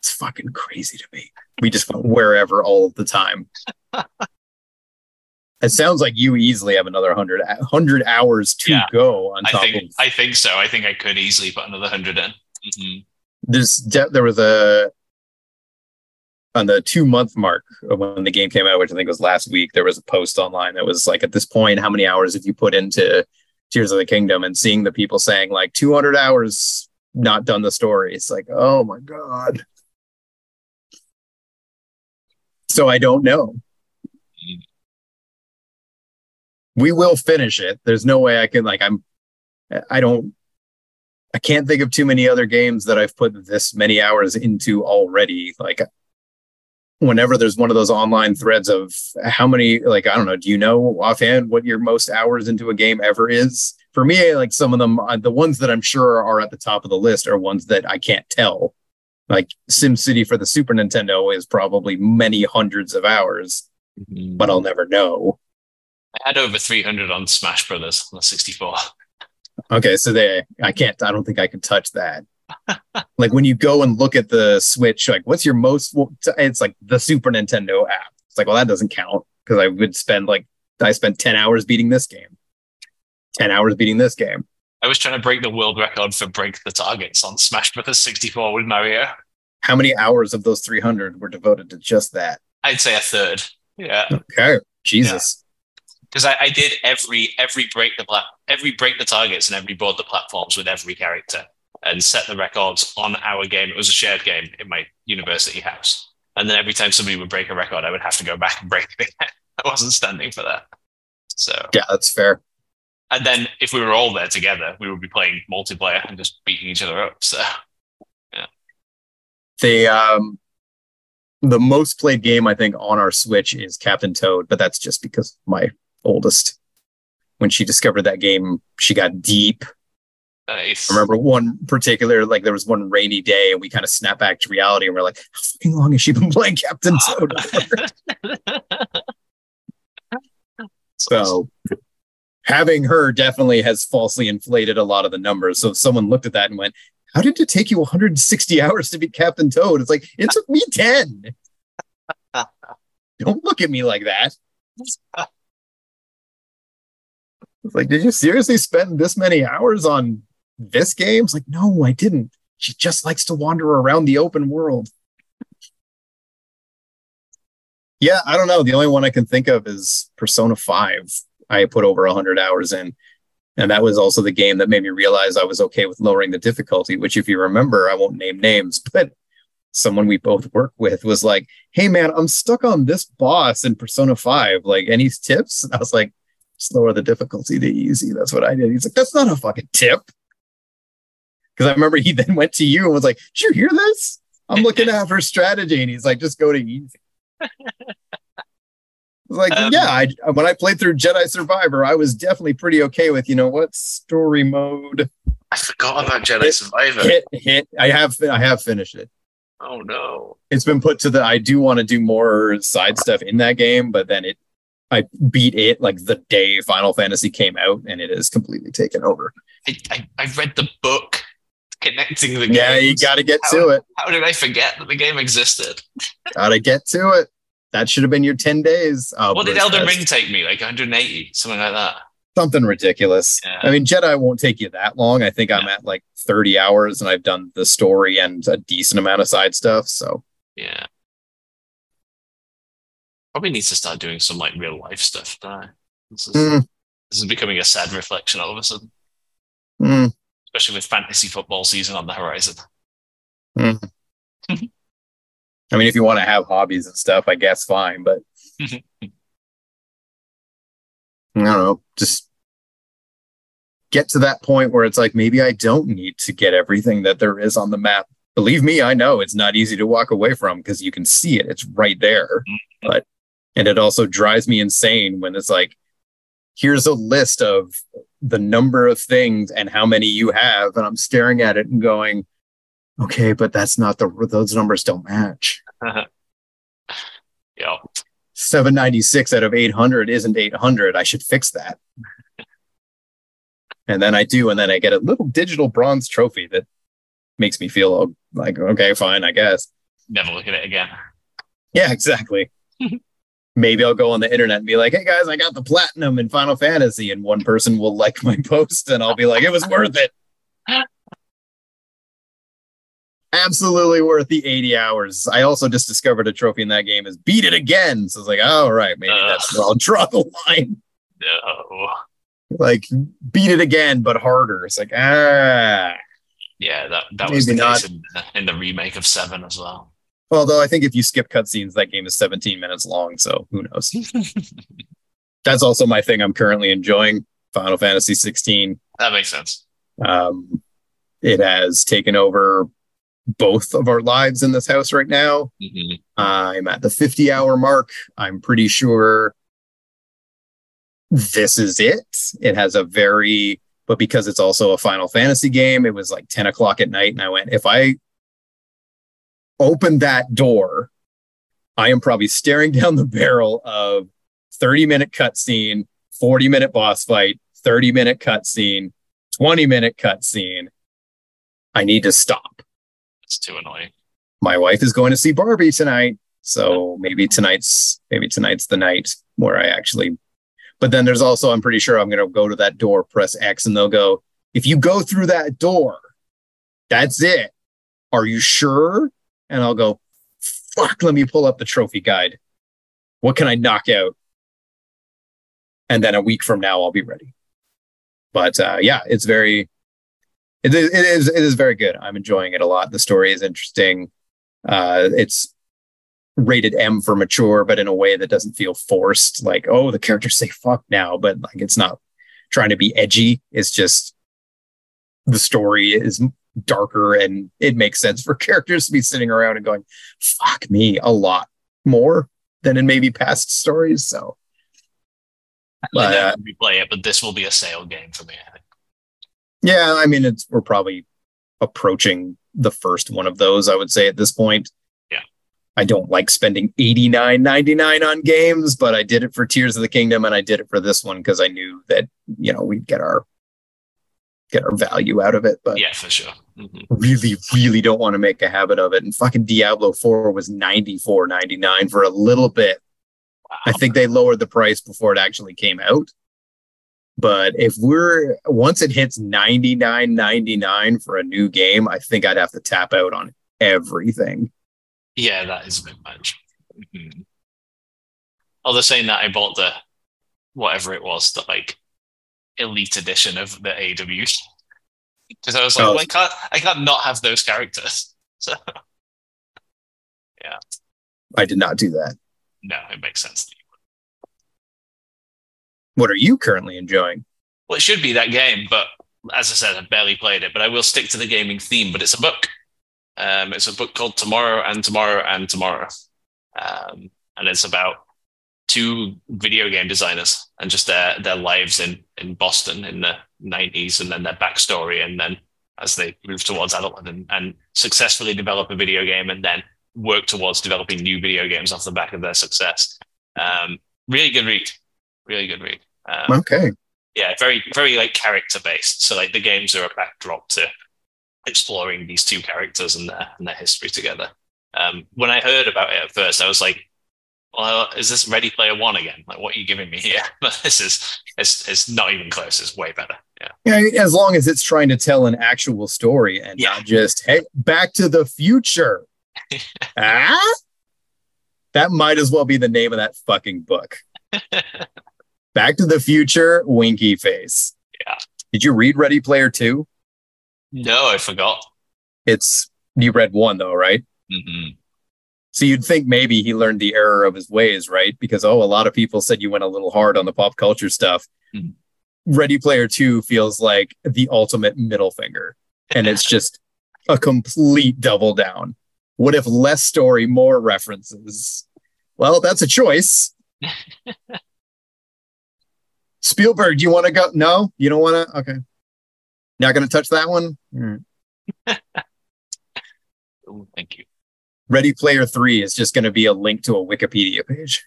It's fucking crazy to me. We just went wherever all of the time. it sounds like you easily have another 100, 100 hours to Yeah. go on I top think of I think so. I think I could easily put another hundred in. Mhm. there's de- there was a on the two month mark when the game came out, which I think was last week. There was a post online that was like, at this point, how many hours have you put into Tears of the Kingdom? And seeing the people saying like 200 hours, not done the story. It's like, oh my god. So I don't know. We will finish it. There's no way I can like I'm. I don't I can't think of too many other games that I've put this many hours into already. Like whenever there's one of those online threads of how many, like, I don't know, do you know offhand what your most hours into a game ever is? For me, like some of them, uh, the ones that I'm sure are at the top of the list are ones that I can't tell. Like SimCity for the Super Nintendo is probably many hundreds of hours, but I'll never know. I had over 300 on Smash Brothers on the 64. Okay, so they, I can't, I don't think I can touch that. like when you go and look at the Switch, like what's your most? It's like the Super Nintendo app. It's like, well, that doesn't count because I would spend like I spent ten hours beating this game, ten hours beating this game. I was trying to break the world record for break the targets on Smash Brothers 64 with Mario. How many hours of those three hundred were devoted to just that? I'd say a third. Yeah, Okay, Jesus. because I, I did every every break the plat every break the targets and every board the platforms with every character and set the records on our game. It was a shared game in my university house, and then every time somebody would break a record, I would have to go back and break it again. I wasn't standing for that. So, Yeah, that's fair. and then if we were all there together, we would be playing multiplayer and just beating each other up. So, yeah. The um, the most played game I think on our Switch is Captain Toad, but that's just because my oldest, when she discovered that game, she got deep nice. I remember one particular, like there was one rainy day, and we kind of snapped back to reality, and we're like, "How fucking long has she been playing Captain ah. Toad?" so, having her definitely has falsely inflated a lot of the numbers. So, if someone looked at that and went, "How did it take you 160 hours to beat Captain Toad?" It's like it took me 10. Don't look at me like that. It's like, did you seriously spend this many hours on this game? It's like, no, I didn't. She just likes to wander around the open world. Yeah, I don't know. The only one I can think of is Persona 5. I put over 100 hours in. And that was also the game that made me realize I was okay with lowering the difficulty, which, if you remember, I won't name names, but someone we both work with was like, hey, man, I'm stuck on this boss in Persona 5. Like, any tips? And I was like, just lower the difficulty to easy. That's what I did. He's like, that's not a fucking tip. Because I remember he then went to you and was like, did you hear this? I'm looking at her strategy. And he's like, just go to easy. I was like, Um, yeah, I, when I played through Jedi Survivor, I was definitely pretty okay with, you know what, story mode. I forgot about Jedi Survivor. Hit, hit. I have, I have finished it. Oh no. It's been put to the, I do want to do more side stuff in that game, but then it, I beat it like the day Final Fantasy came out and it is completely taken over. I, I, I read the book connecting the game. Yeah, you got to get How- to it. How did I forget that the game existed? Got to get to it. That should have been your 10 days. Oh, what did Elden. Ring take me? Like 180, something like that. Something ridiculous. Yeah. I mean, Jedi won't take you that long. I think I'm at like 30 hours and I've done the story and a decent amount of side stuff. So, Yeah. Probably needs to start doing some like real life stuff. This is, mm, this is becoming a sad reflection all of a sudden, mm, especially with fantasy football season on the horizon. mm. I mean, if you want to have hobbies and stuff, I guess fine. But I don't know. Just get to that point where it's like, maybe I don't need to get everything that there is on the map. Believe me, I know it's not easy to walk away from because you can see it. It's right there. But, and it also drives me insane when it's like, here's a list of the number of things and how many you have. And I'm staring at it and going, okay, but that's not the, those numbers don't match. Yeah. 796 out of 800 isn't 800. I should fix that. and then I do, and then I get a little digital bronze trophy that makes me feel like, okay, fine, I guess. Never look at it again. Yeah, exactly. Maybe I'll go on the internet and be like, hey guys, I got the platinum in Final Fantasy. And one person will like my post, and I'll be like, it was worth it. Absolutely worth the 80 hours. I also just discovered a trophy in that game is beat it again. So it's like, oh, right, maybe Ugh. that's where I'll draw the line. No. like beat it again but harder it's like ah Yeah, that, that was the not. case in, in the remake of Seven as well. Although i think if you skip cutscenes that game is 17 minutes long so who knows? That's also my thing i'm currently enjoying final fantasy 16 That makes sense. um it has taken over both of our lives in this house right now. Mhm. i'm at the 50 hour mark. I'm pretty sure this is it. It has a very but because it's also a final fantasy game it was like 10 o'clock at night and i went if i open that door i am probably staring down the barrel of 30 minute cutscene 40 minute boss fight 30 minute cutscene 20 minute cutscene i need to stop It's too annoying. my wife is going to see Barbie tonight. So maybe tonight's maybe tonight's the night where I actually but then there's also I'm pretty sure I'm gonna go to that door, press X, and they'll go, if you go through that door, that's it. Are you sure? And I'll go, fuck, let me pull up the trophy guide. What can I knock out? And then a week from now I'll be ready. But uh, yeah, it's very it is, it is it is very good. I'm enjoying it a lot. The story is interesting. Uh, it's rated M for mature, but in a way that doesn't feel forced. Like, oh, the characters say fuck now, but like it's not trying to be edgy. It's just the story is darker and it makes sense for characters to be sitting around and going, fuck me a lot more than in maybe past stories. So But, uh, replay it, but this will be a sale game for me. I think. Yeah, I mean, it's we're probably approaching the first one of those. I would say at this point. Yeah. I don't like spending eighty nine ninety nine on games, but I did it for Tears of the Kingdom, and I did it for this one because I knew that you know we'd get our get our value out of it. But Yeah, for sure. Mhm. really, really don't want to make a habit of it. And fucking Diablo Four was ninety four ninety nine for a little bit. I think they lowered the price before it actually came out. But if we're once it hits 99.99 for a new game, I think I'd have to tap out on everything. Yeah, that is a bit much. Mhm. Although saying that, I bought the whatever it was, that like elite edition of the AEW. Because I was like, Oh. well, I can't, I can't not have those characters. So yeah. I did not do that. no, it makes sense. What are you currently enjoying? Well, it should be that game, but as I said, I barely played it. But I will stick to the gaming theme. But it's a book. Um, it's a book called Tomorrow and Tomorrow and Tomorrow, um, and it's about two video game designers and just their their lives in in Boston in the nineties, and then their backstory, and then as they move towards adulthood and, and successfully develop a video game, and then work towards developing new video games off the back of their success. Um, really good read. Really good read. Um, Okay. yeah, very very like character based. So like the games are a backdrop to exploring these two characters and their and their history together. Um, when I heard about it at first, I was like, well, is this Ready Player One again? Like, what are you giving me here? But this is it's it's not even close. It's way better. Yeah. Yeah, as long as it's trying to tell an actual story and Yeah. not just hey, Back to the Future. ah, that might as well be the name of that fucking book. Back to the Future, Winky Face. Yeah. Did you read Ready Player Two? No, I forgot. It's you read one though, right? hmm So you'd think maybe he learned the error of his ways, right? Because oh, a lot of people said you went a little hard on the pop culture stuff. Mhm. Ready Player 2 feels like the ultimate middle finger. And it's just a complete double down. What if less story, more references? Well, that's a choice. Spielberg, do you want to go? No, you don't want to? Okay. Not going to touch that one? Hmm. Ooh, thank you. Ready Player 3 is just going to be a link to a Wikipedia page.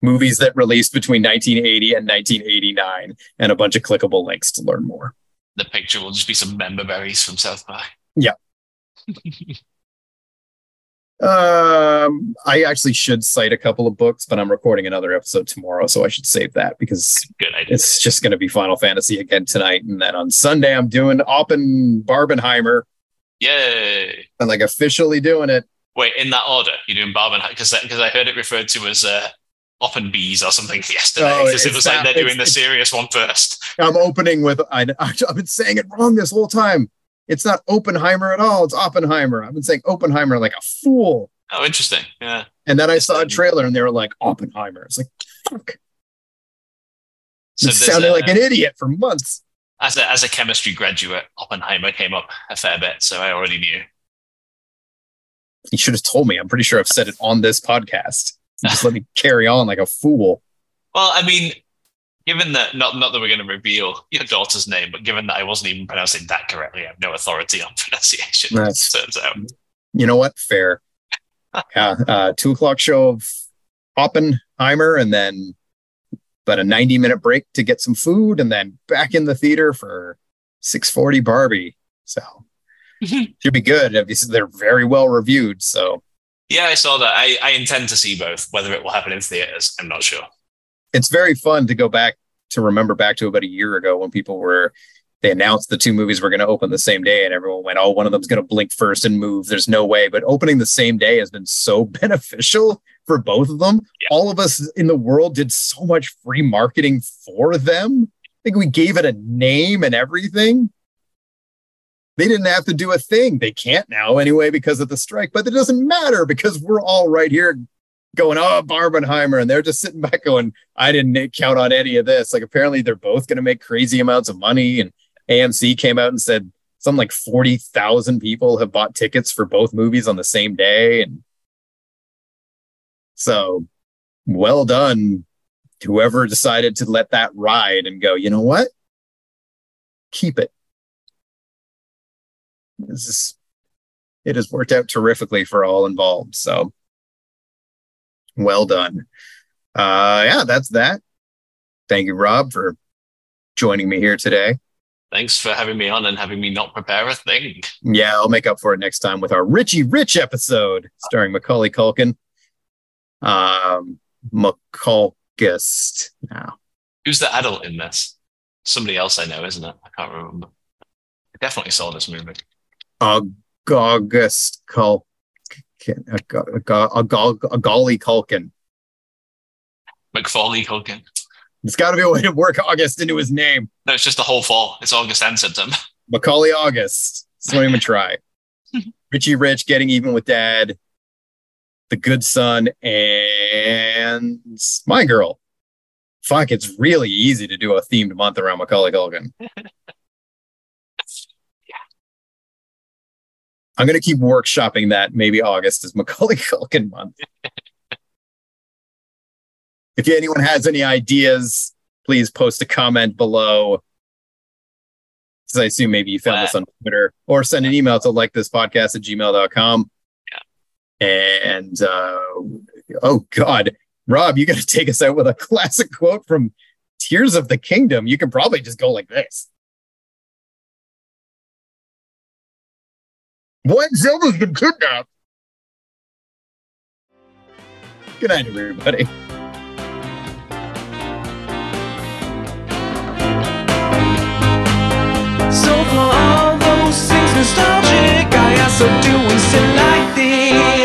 Movies that released between 1980 and 1989, and a bunch of clickable links to learn more. The picture will just be some member berries from South by. Yeah. Um, I actually should cite a couple of books, but I'm recording another episode tomorrow, so I should save that because Good idea. it's just going to be Final Fantasy again tonight. And then on Sunday, I'm doing Oppen Barbenheimer. Yay! I'm like officially doing it. Wait, in that order, you're doing Barben because because I heard it referred to as uh, Oppen Bees or something yesterday. Oh, it was that- like they're doing the serious one first. I'm opening with I, I've been saying it wrong this whole time. It's not Oppenheimer at all. It's Oppenheimer. I've been saying Oppenheimer like a fool. Oh, interesting. Yeah. And then I saw a trailer and they were like Oppenheimer. It's like fuck. So it sounded a- like an idiot for months. As a as a chemistry graduate, Oppenheimer came up a fair bit, so I already knew. You should have told me. I'm pretty sure I've said it on this podcast. Just let me carry on like a fool. Well, I mean, given that not not that we're going to reveal your daughter's name, but given that I wasn't even pronouncing that correctly, I have no authority on pronunciation. That's- turns out. You know what? Fair. Yeah. Uh, two o'clock show of Oppenheimer and then about a 90 minute break to get some food and then back in the theater for 640 Barbie. So should be good. Obviously, they're very well reviewed. So Yeah, I saw that. I, I intend to see both. Whether it will happen in theaters, I'm not sure. it's very fun to go back to remember back to about a year ago when people were they announced the two movies were going to open the same day and everyone went oh one of them's going to blink first and move there's no way but opening the same day has been so beneficial for both of them Yeah. all of us in the world did so much free marketing for them i think we gave it a name and everything they didn't have to do a thing they can't now anyway because of the strike but it doesn't matter because we're all right here going oh barbenheimer and they're just sitting back going I didn't count on any of this. Like apparently they're both going to make crazy amounts of money. And AMC came out and said something like 40,000 people have bought tickets for both movies on the same day. And so well done. Whoever decided to let that ride and go, you know what? Keep it. This is, it has worked out terrifically for all involved. So well done uh yeah that's that thank you rob for joining me here today Thanks for having me on and having me not prepare a thing. yeah i'll make up for it next time with our richie rich episode starring macaulay culkin um mcculkist now Who's the adult in this? Somebody else I know, isn't it? I can't remember. I definitely saw this movie. august culkin golly culkin McFarley Culkin. there's got to be a way to work august into his name No, it's just the whole fall. It's August and September. Macaulay August. So don't even try. Richie Rich getting even with dad. The Good Son and My Girl. Fuck, it's really easy to do a themed month around Macaulay Culkin. I'm gonna keep workshopping that. Maybe August is Macaulay Culkin month. if anyone has any ideas, please post a comment below. Because I assume maybe you found this on Twitter or send an email to like this podcast at gmail.com. And uh, oh God, Rob, you got to take us out with a classic quote from Tears of the Kingdom. You can probably just go like this. Boy, Zelda's been kidnapped. Good night, everybody. So for all those things nostalgic, I also do and like this.